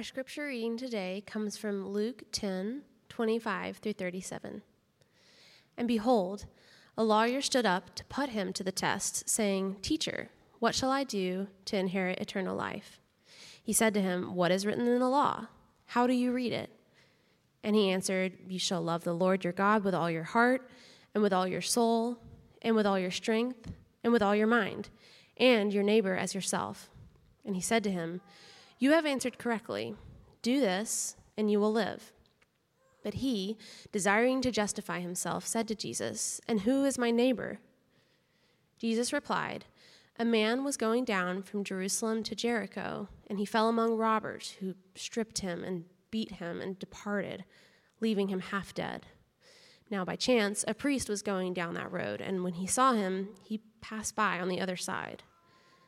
Our scripture reading today comes from Luke 10 25 through 37. And behold, a lawyer stood up to put him to the test, saying, Teacher, what shall I do to inherit eternal life? He said to him, What is written in the law? How do you read it? And he answered, You shall love the Lord your God with all your heart, and with all your soul, and with all your strength, and with all your mind, and your neighbor as yourself. And he said to him, You have answered correctly. Do this, and you will live. But he, desiring to justify himself, said to Jesus, And who is my neighbor? Jesus replied, A man was going down from Jerusalem to Jericho, and he fell among robbers who stripped him and beat him and departed, leaving him half dead. Now, by chance, a priest was going down that road, and when he saw him, he passed by on the other side.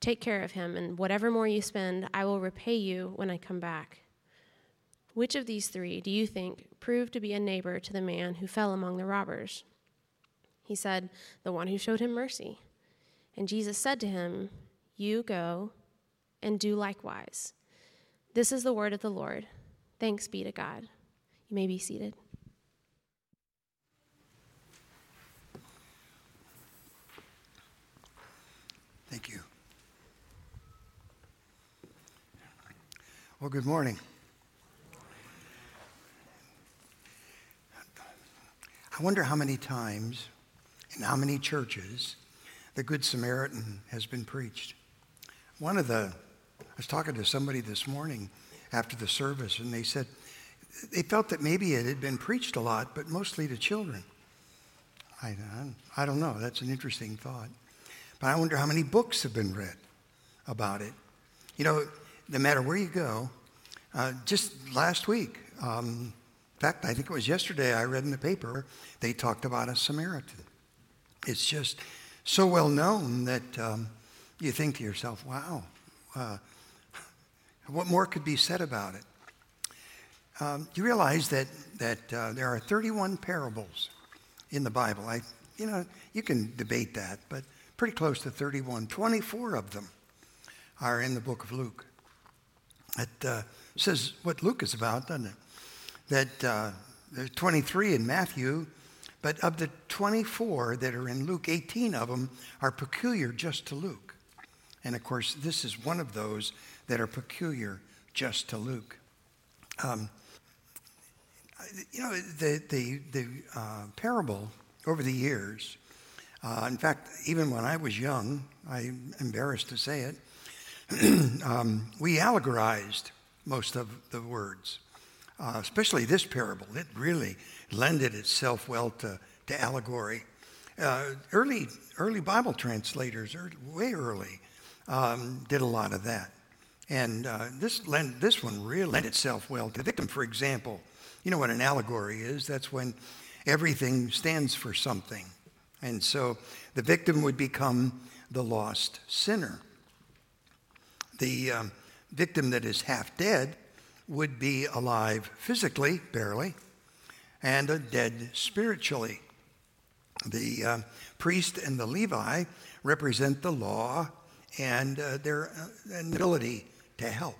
Take care of him, and whatever more you spend, I will repay you when I come back. Which of these three do you think proved to be a neighbor to the man who fell among the robbers? He said, The one who showed him mercy. And Jesus said to him, You go and do likewise. This is the word of the Lord. Thanks be to God. You may be seated. Thank you. Well, good morning. I wonder how many times in how many churches the Good Samaritan has been preached. One of the, I was talking to somebody this morning after the service, and they said they felt that maybe it had been preached a lot, but mostly to children. I, I don't know. That's an interesting thought. But I wonder how many books have been read about it. You know, no matter where you go, uh, just last week, um, in fact, I think it was yesterday I read in the paper, they talked about a Samaritan. It's just so well known that um, you think to yourself, wow, uh, what more could be said about it? Um, you realize that, that uh, there are 31 parables in the Bible. I, you know, you can debate that, but pretty close to 31. 24 of them are in the book of Luke. It uh, says what Luke is about, doesn't it? that uh, there's 23 in Matthew, but of the 24 that are in Luke, 18 of them are peculiar just to Luke. And of course, this is one of those that are peculiar just to Luke. Um, you know, the, the, the uh, parable over the years, uh, in fact, even when I was young, I'm embarrassed to say it, um, we allegorized most of the words uh, especially this parable. It really lended itself well to, to allegory. Uh, early, early Bible translators, way early, um, did a lot of that. And uh, this, lend, this one really lent itself well to victim, for example. You know what an allegory is? That's when everything stands for something. And so the victim would become the lost sinner. The um, victim that is half dead would be alive physically, barely, and dead spiritually. The uh, priest and the Levi represent the law and uh, their uh, ability to help.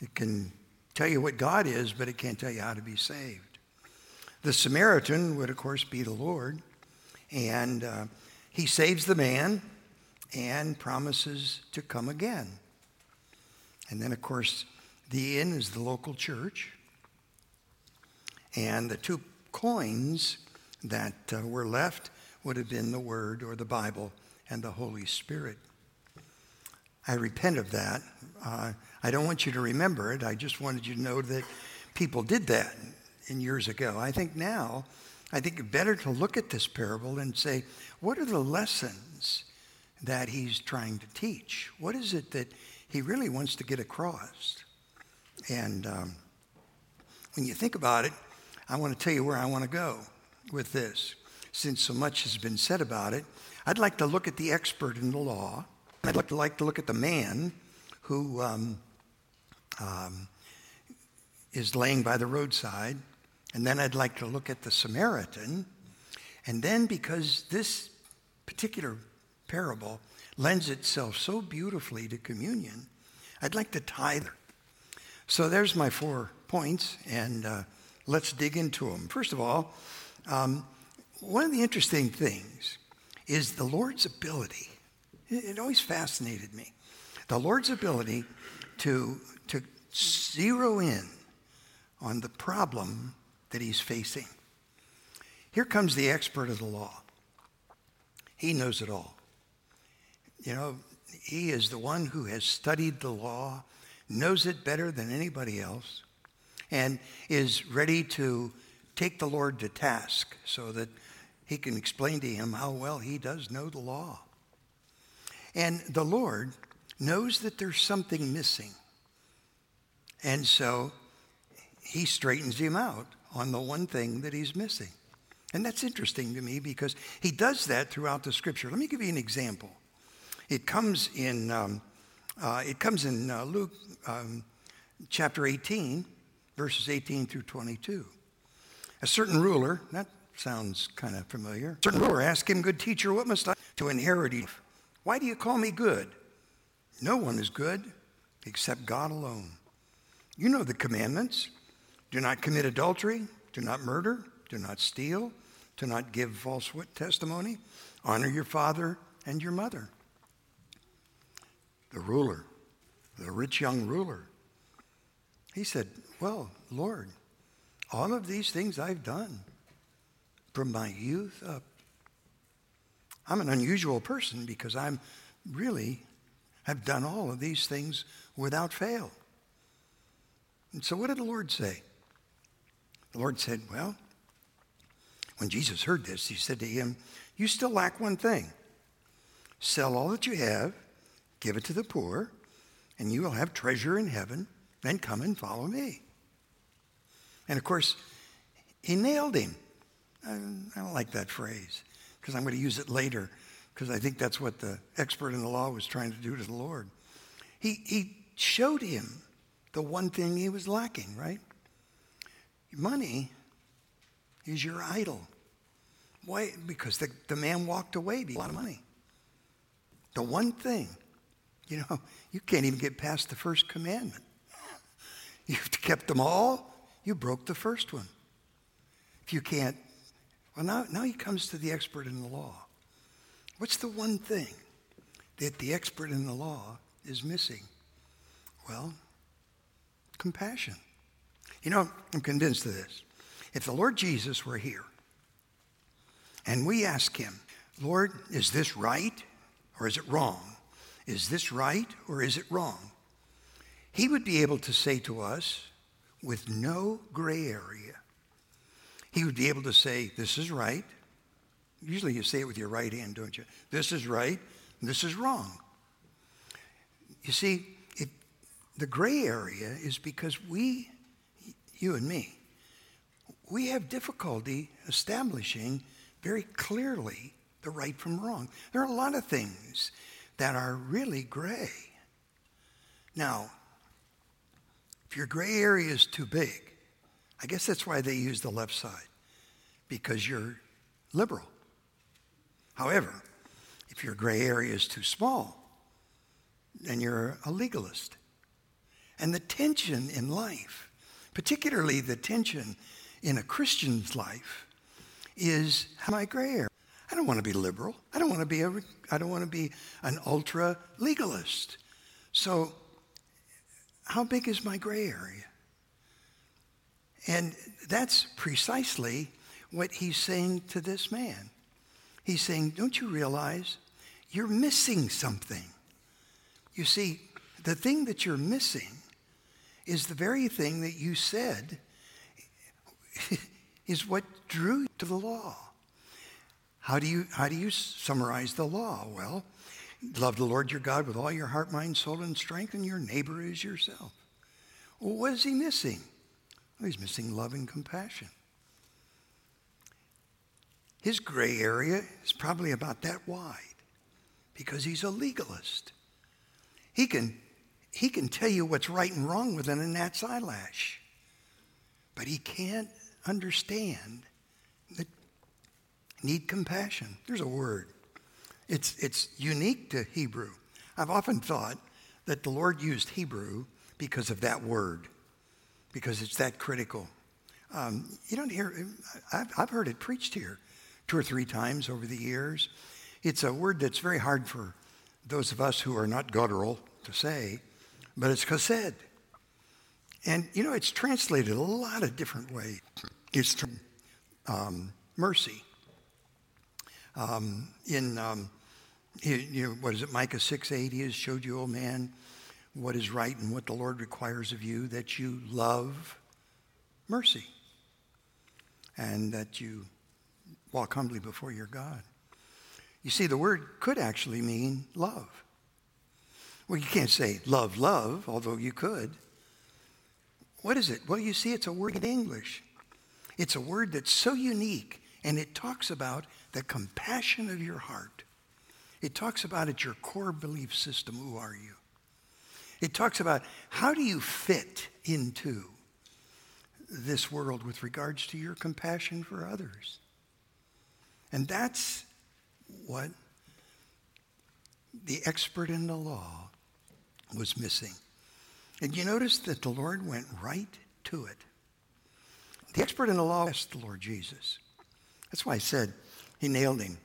It can tell you what God is, but it can't tell you how to be saved. The Samaritan would, of course, be the Lord, and uh, he saves the man and promises to come again. And then, of course, the inn is the local church. And the two coins that uh, were left would have been the Word or the Bible and the Holy Spirit. I repent of that. Uh, I don't want you to remember it. I just wanted you to know that people did that in years ago. I think now, I think it's better to look at this parable and say, what are the lessons that he's trying to teach? What is it that he really wants to get across? And um, when you think about it, I want to tell you where I want to go with this. Since so much has been said about it, I'd like to look at the expert in the law. I'd like to, look at the man who um, um, is laying by the roadside. And then I'd like to look at the Samaritan. And then, because this particular parable lends itself so beautifully to communion, I'd like to tie them. So there's my four points, and uh, let's dig into them. First of all, um, one of the interesting things is the Lord's ability. It, it always fascinated me. The Lord's ability to, to zero in on the problem that he's facing. Here comes the expert of the law. He knows it all. You know, he is the one who has studied the law, knows it better than anybody else, and is ready to take the Lord to task so that he can explain to him how well he does know the law. And the Lord knows that there's something missing. And so he straightens him out on the one thing that he's missing. And that's interesting to me because he does that throughout the scripture. Let me give you an example. It comes in, um, uh, it comes in uh, Luke um, chapter 18, verses 18 through 22. A certain ruler, that sounds kind of familiar. A certain ruler asked him, Good teacher, what must I to inherit life? Why do you call me good? No one is good except God alone. You know the commandments do not commit adultery, do not murder, do not steal, do not give false testimony, honor your father and your mother. The ruler, the rich young ruler, he said, Well, Lord, all of these things I've done from my youth up. I'm an unusual person because I'm really have done all of these things without fail. And so, what did the Lord say? The Lord said, Well, when Jesus heard this, he said to him, You still lack one thing. Sell all that you have, give it to the poor, and you will have treasure in heaven. Then come and follow me. And of course, he nailed him. I, don't like that phrase because I'm going to use it later because I think that's what the expert in the law was trying to do to the Lord. He, he showed him the one thing he was lacking, right? Money is your idol. Why? Because the, the man walked away with a lot of money. The one thing, you know, you can't even get past the first commandment. You've kept them all, you broke the first one. If you can't, well, now, now he comes to the expert in the law. What's the one thing that the expert in the law is missing? Well, compassion. You know, I'm convinced of this. If the Lord Jesus were here and we ask him, Lord, is this right or is it wrong? Is this right or is it wrong? He would be able to say to us with no gray area, he would be able to say, This is right, Usually you say it with your right hand, don't you? This is right, this is wrong. You see, it, the gray area is because we, you and me, we have difficulty establishing very clearly the right from wrong. There are a lot of things that are really gray. Now, if your gray area is too big, I guess that's why they use the left side, because you're liberal. However, if your gray area is too small, then you're a legalist. And the tension in life, particularly the tension in a Christian's life, is my gray area. I don't want to be liberal. I don't want to be a, I don't want to be an ultra legalist. So, how big is my gray area? And that's precisely what he's saying to this man. He's saying, Don't you realize you're missing something? You see, the thing that you're missing is the very thing that you said is what drew you to the law. How do you, how do you summarize the law? Well, love the Lord your God with all your heart, mind, soul, and strength, and your neighbor is yourself. Well, what is he missing? Well, he's missing love and compassion. his gray area is probably about that wide because he's a legalist. He can, he can tell you what's right and wrong within a gnat's eyelash, but he can't understand need compassion. There's a word. It's, it's unique to Hebrew. I've often thought that the Lord used Hebrew because of that word, because it's that critical. Um, you don't hear, I've, I've heard it preached here two or three times over the years. It's a word that's very hard for those of us who are not guttural to say, but it's chesed. And, you know, it's translated a lot of different ways. It's um, mercy. Um, in, um, you, know, what is it, Micah 6 8, he has showed you, O man, what is right and what the Lord requires of you, that you love mercy and that you walk humbly before your God. You see, the word could actually mean love. Well, you can't say love, love, although you could. What is it? Well, you see, it's a word in English. It's a word that's so unique, and it talks about the compassion of your heart. It talks about at your core belief system who are you? It talks about how do you fit into this world with regards to your compassion for others. And that's what the expert in the law was missing. And you notice that the Lord went right to it. The expert in the law asked the Lord Jesus. That's why I said he nailed him.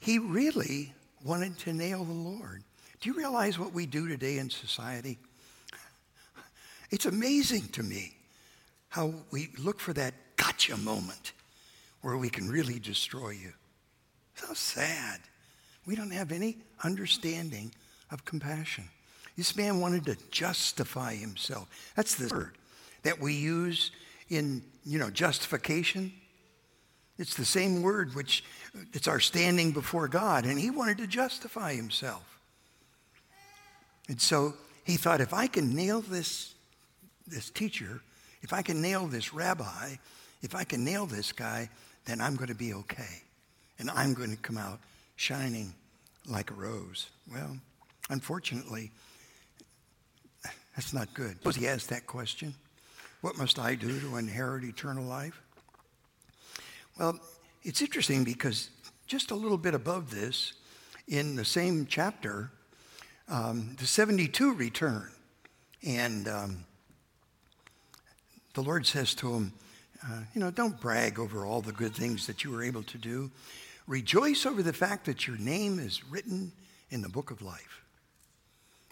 He really wanted to nail the Lord. Do you realize what we do today in society? It's amazing to me how we look for that gotcha moment where we can really destroy you. So sad. We don't have any understanding of compassion. This man wanted to justify himself. That's the word that we use in, you know, justification. It's the same word which it's our standing before God, and he wanted to justify himself. And so he thought, if I can nail this, this teacher, if I can nail this rabbi, if I can nail this guy, then I'm going to be okay. And I'm going to come out shining like a rose. Well, unfortunately, that's not good. Suppose he asked that question What must I do to inherit eternal life? Well, it's interesting because just a little bit above this, in the same chapter, um, the 72 return. And um, the Lord says to him, uh, You know, don't brag over all the good things that you were able to do. Rejoice over the fact that your name is written in the book of life.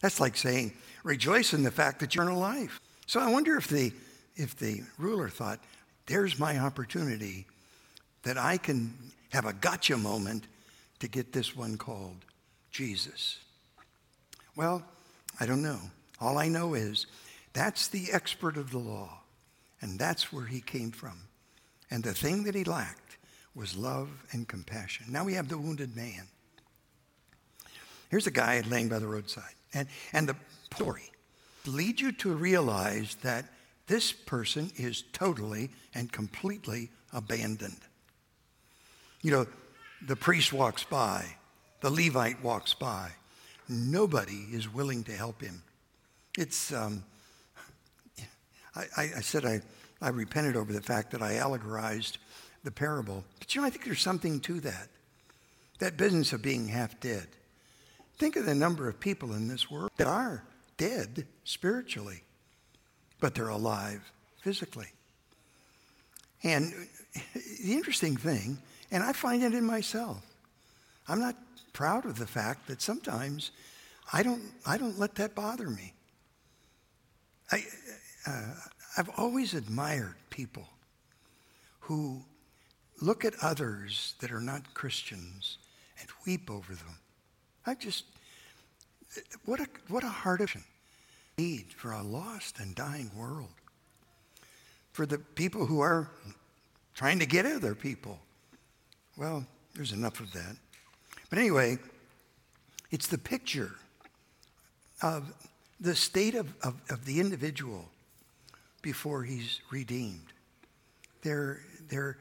That's like saying, rejoice in the fact that you're in a life. So I wonder if the, if the ruler thought, there's my opportunity that I can have a gotcha moment to get this one called Jesus. Well, I don't know. All I know is that's the expert of the law, and that's where he came from. And the thing that he lacked was love and compassion. Now we have the wounded man. Here's a guy laying by the roadside. And, and the story leads you to realize that this person is totally and completely abandoned. You know, the priest walks by, the Levite walks by. Nobody is willing to help him. It's, um, I, I, said I, I repented over the fact that I allegorized the parable. But you know, I think there's something to that. That business of being half dead. Think of the number of people in this world that are dead spiritually, but they're alive physically. And the interesting thing, and I find it in myself, I'm not proud of the fact that sometimes I don't, I don't let that bother me. I, uh, I've always admired people who look at others that are not Christians and weep over them. I just, what a, what a heart of need for a lost and dying world. For the people who are trying to get other people. Well, there's enough of that. But anyway, it's the picture of the state of, of, of the individual before he's redeemed. They're, they're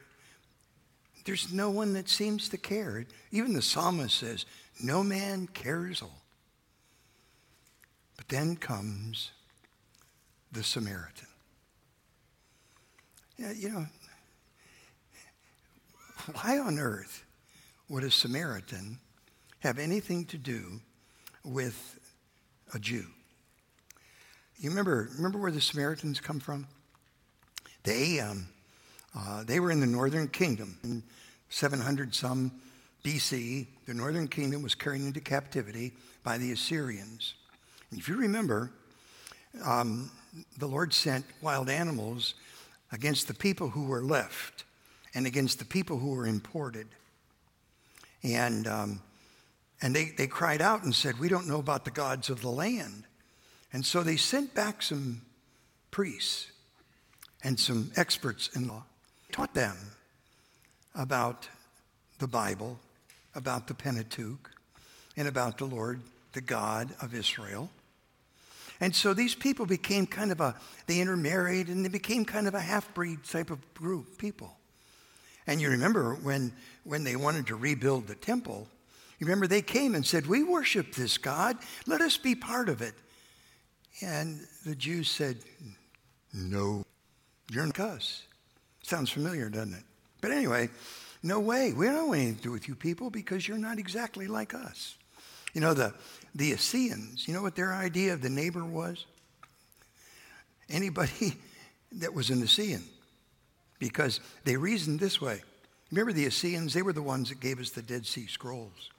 There's no one that seems to care. Even the psalmist says, No man cares all. But then comes the Samaritan. Yeah, you know, why on earth would a Samaritan have anything to do with a Jew? You remember, remember where the Samaritans come from? They, um, uh, they were in the northern kingdom. In 700 some BC, the northern kingdom was carried into captivity by the Assyrians. And if you remember, um, the Lord sent wild animals against the people who were left and against the people who were imported. And, um, and they, they cried out and said, We don't know about the gods of the land. And so they sent back some priests and some experts in law, taught them about the Bible, about the Pentateuch, and about the Lord, the God of Israel. And so these people became kind of a, they intermarried and they became kind of a half breed type of group, people. And you remember when, when they wanted to rebuild the temple, you remember they came and said, We worship this God, let us be part of it. And the Jews said, No, you're not us. Sounds familiar, doesn't it? But anyway, no way. We don't want anything to do with you people because you're not exactly like us. You know, the, the Essenes, you know what their idea of the neighbor was? Anybody that was an Essene. Because they reasoned this way. Remember the Essenes? They were the ones that gave us the Dead Sea Scrolls.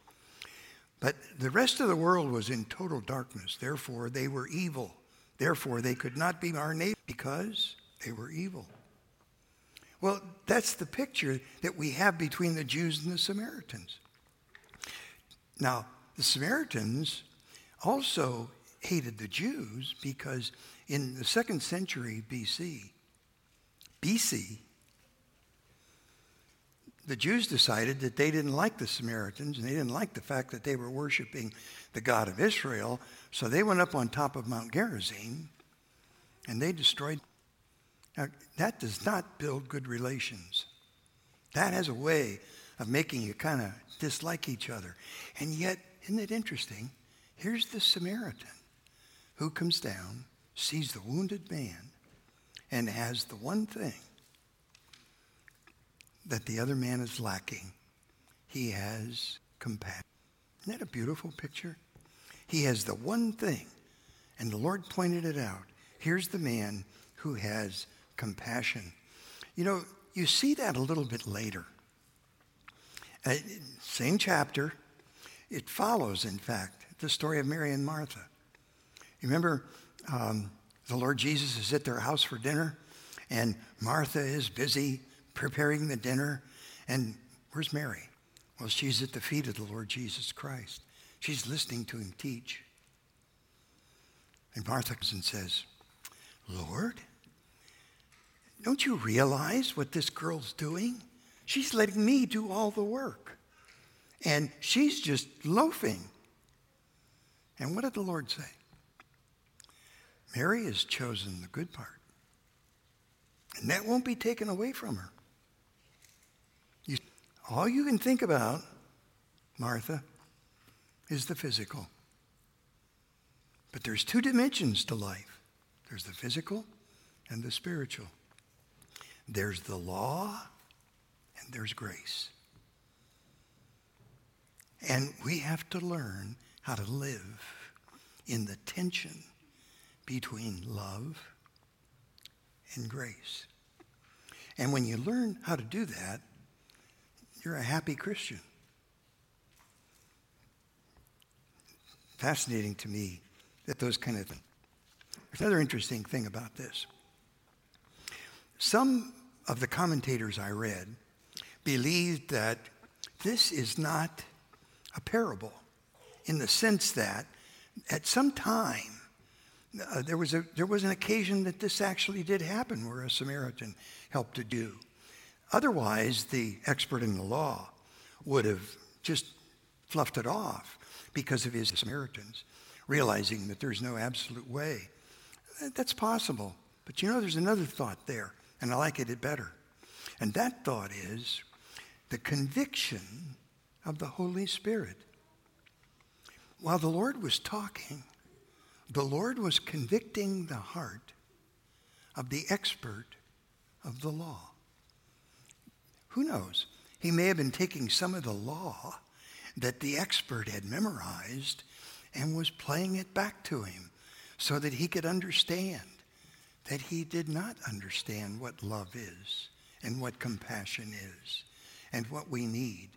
But the rest of the world was in total darkness. Therefore, they were evil. Therefore, they could not be our neighbor because they were evil. Well, that's the picture that we have between the Jews and the Samaritans. Now, the Samaritans also hated the Jews because in the second century BC, BC, the Jews decided that they didn't like the Samaritans and they didn't like the fact that they were worshiping the God of Israel. So they went up on top of Mount Gerizim and they destroyed. Now, that does not build good relations. That has a way of making you kind of dislike each other. And yet, isn't it interesting? Here's the Samaritan who comes down, sees the wounded man, and has the one thing that the other man is lacking. He has compassion. Isn't that a beautiful picture? He has the one thing, and the Lord pointed it out. Here's the man who has compassion. You know, you see that a little bit later. Uh, same chapter, it follows, in fact, the story of Mary and Martha. You remember um, the Lord Jesus is at their house for dinner, and Martha is busy preparing the dinner. And where's Mary? Well, she's at the feet of the Lord Jesus Christ. She's listening to him teach. And Martha comes and says, Lord, don't you realize what this girl's doing? She's letting me do all the work and she's just loafing. And what did the Lord say? Mary has chosen the good part. And that won't be taken away from her. All you can think about, Martha, is the physical. But there's two dimensions to life there's the physical and the spiritual. There's the law and there's grace. And we have to learn how to live in the tension between love and grace. And when you learn how to do that, you're a happy Christian. Fascinating to me that those kind of things. There's another interesting thing about this. Some of the commentators I read believed that this is not a parable in the sense that at some time uh, there, was a, there was an occasion that this actually did happen where a Samaritan helped to do. Otherwise, the expert in the law would have just fluffed it off because of his Samaritans, realizing that there's no absolute way. That's possible. But you know, there's another thought there, and I like it better. And that thought is the conviction of the Holy Spirit. While the Lord was talking, the Lord was convicting the heart of the expert of the law. Who knows? He may have been taking some of the law that the expert had memorized and was playing it back to him so that he could understand that he did not understand what love is and what compassion is and what we need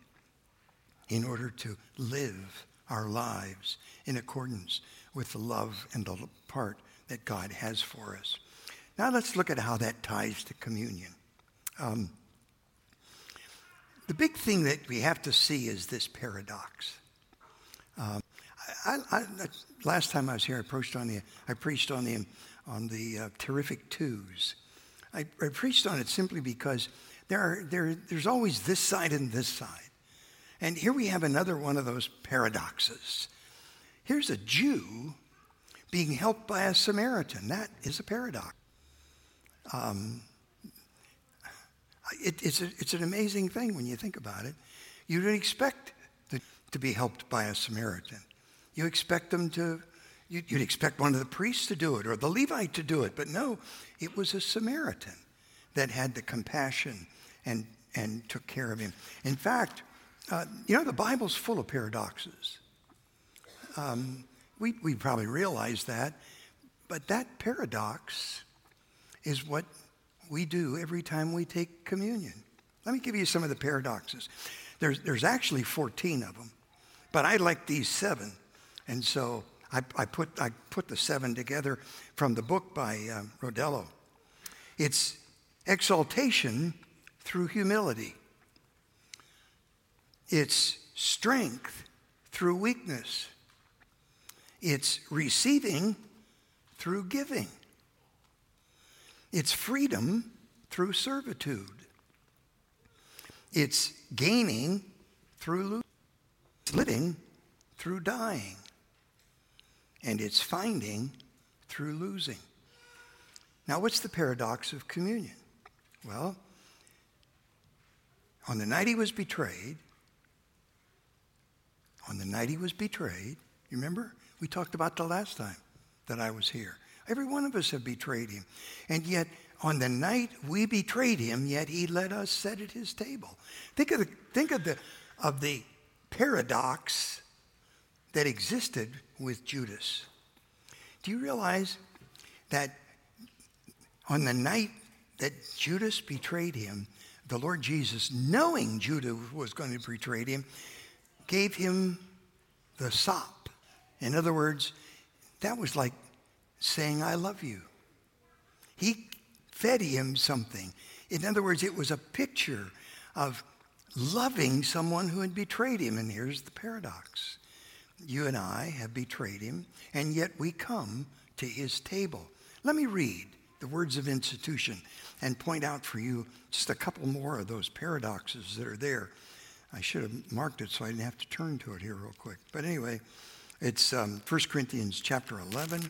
in order to live our lives in accordance with the love and the part that God has for us. Now let's look at how that ties to communion. Um, the big thing that we have to see is this paradox. Um, I, I, last time I was here, I preached on the, I preached on the, on the uh, terrific twos. I, I, preached on it simply because there are, there, there's always this side and this side. And here we have another one of those paradoxes. Here's a Jew being helped by a Samaritan. That is a paradox. Um, it, it's, a, it's an amazing thing when you think about it. You don't expect the, to be helped by a Samaritan. You expect them to, you, you'd expect one of the priests to do it or the Levite to do it, but no, it was a Samaritan that had the compassion and, and took care of him. In fact, uh, you know, the Bible's full of paradoxes. Um, we, we probably realize that, but that paradox is what we do every time we take communion. Let me give you some of the paradoxes. There's, there's actually 14 of them, but I like these seven. And so I, I, put, I put the seven together from the book by uh, Rodello. It's exaltation through humility, it's strength through weakness, it's receiving through giving. It's freedom through servitude. It's gaining through losing. It's living through dying. And it's finding through losing. Now, what's the paradox of communion? Well, on the night he was betrayed, on the night he was betrayed, you remember? We talked about the last time that I was here. Every one of us have betrayed him. And yet, on the night we betrayed him, yet he let us sit at his table. Think of the, think of the, of the paradox that existed with Judas. Do you realize that on the night that Judas betrayed him, the Lord Jesus, knowing Judas was going to betray him, gave him the sop. In other words, that was like saying, I love you. He fed him something. In other words, it was a picture of loving someone who had betrayed him. And here's the paradox you and I have betrayed him, and yet we come to his table. Let me read the words of institution and point out for you just a couple more of those paradoxes that are there. I should have marked it so I didn't have to turn to it here real quick. But anyway, it's um, 1 Corinthians chapter 11,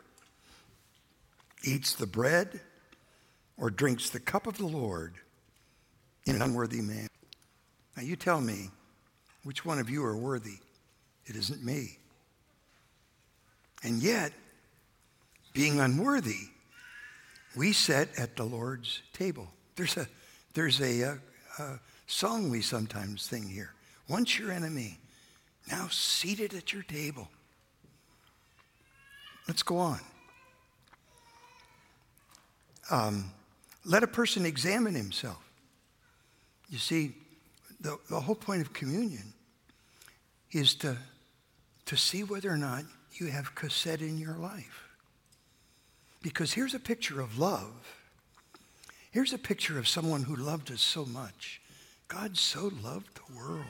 eats the bread or drinks the cup of the Lord in an unworthy man. Now, you tell me which one of you are worthy. It isn't me. And yet, being unworthy, we sit at the Lord's table. There's a, there's a, a, a song we sometimes sing here. Once your enemy, now seated at your table. Let's go on. Um, let a person examine himself. You see, the, the whole point of communion is to, to see whether or not you have chesed in your life. Because here's a picture of love. Here's a picture of someone who loved us so much. God so loved the world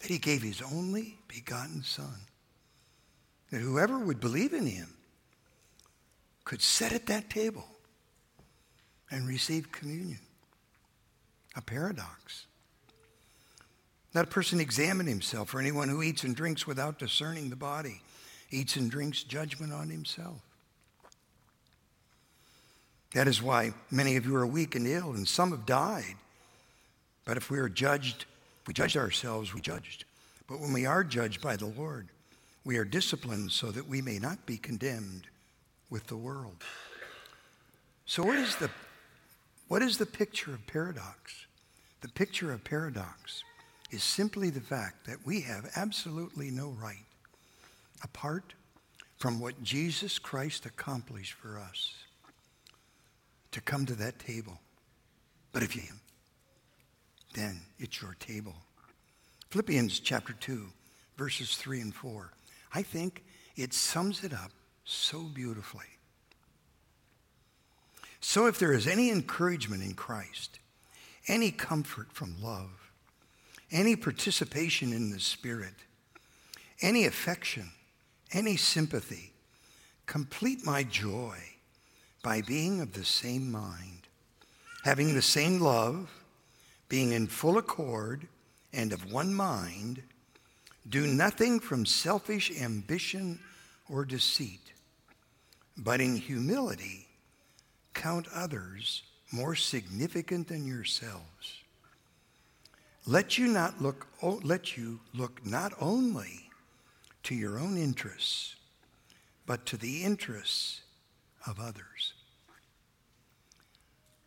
that he gave his only begotten Son, that whoever would believe in him could sit at that table and receive communion. A paradox. Let a person examine himself, for anyone who eats and drinks without discerning the body eats and drinks judgment on himself. That is why many of you are weak and ill, and some have died. But if we are judged, we judge ourselves, we judged. But when we are judged by the Lord, we are disciplined so that we may not be condemned with the world. So, what is the, what is the picture of paradox? The picture of paradox is simply the fact that we have absolutely no right, apart from what Jesus Christ accomplished for us, to come to that table. But if you then it's your table. Philippians chapter 2, verses 3 and 4. I think it sums it up so beautifully. So if there is any encouragement in Christ, any comfort from love, any participation in the Spirit, any affection, any sympathy, complete my joy by being of the same mind, having the same love, being in full accord and of one mind, do nothing from selfish ambition or deceit, but in humility count others more significant than yourselves. Let you not look let you look not only to your own interests, but to the interests of others.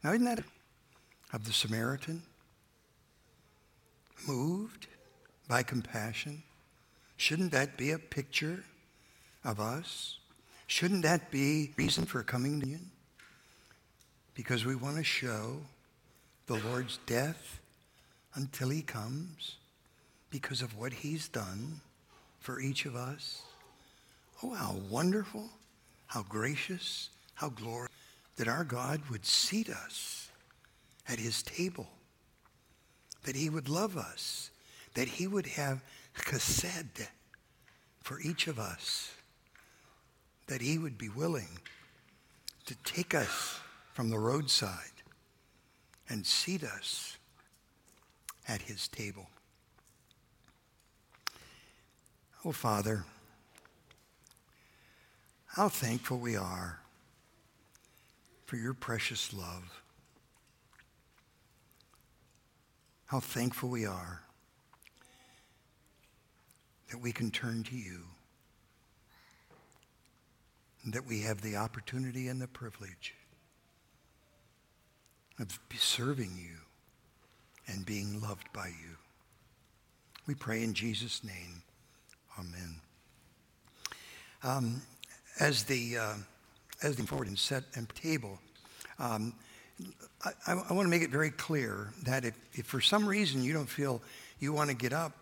Now, isn't that of the Samaritan? Moved by compassion? Shouldn't that be a picture of us? Shouldn't that be reason for coming to you? Because we want to show the Lord's death until he comes because of what he's done for each of us. Oh, how wonderful, how gracious, how glorious that our God would seat us at his table, that he would love us, that he would have chesed for each of us, that he would be willing to take us from the roadside and seat us at his table. Oh, Father, how thankful we are for your precious love. How thankful we are that we can turn to you, that we have the opportunity and the privilege of serving you and being loved by you. We pray in Jesus' name. Amen. Um, as the uh, as the forward and set and table, um, I, I, want to make it very clear that if, if for some reason you don't feel you want to get up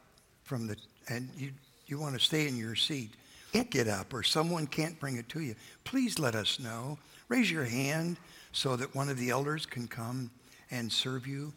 from the and you you want to stay in your seat, can't get up or someone can't bring it to you, please let us know. Raise your hand so that one of the elders can come and serve you.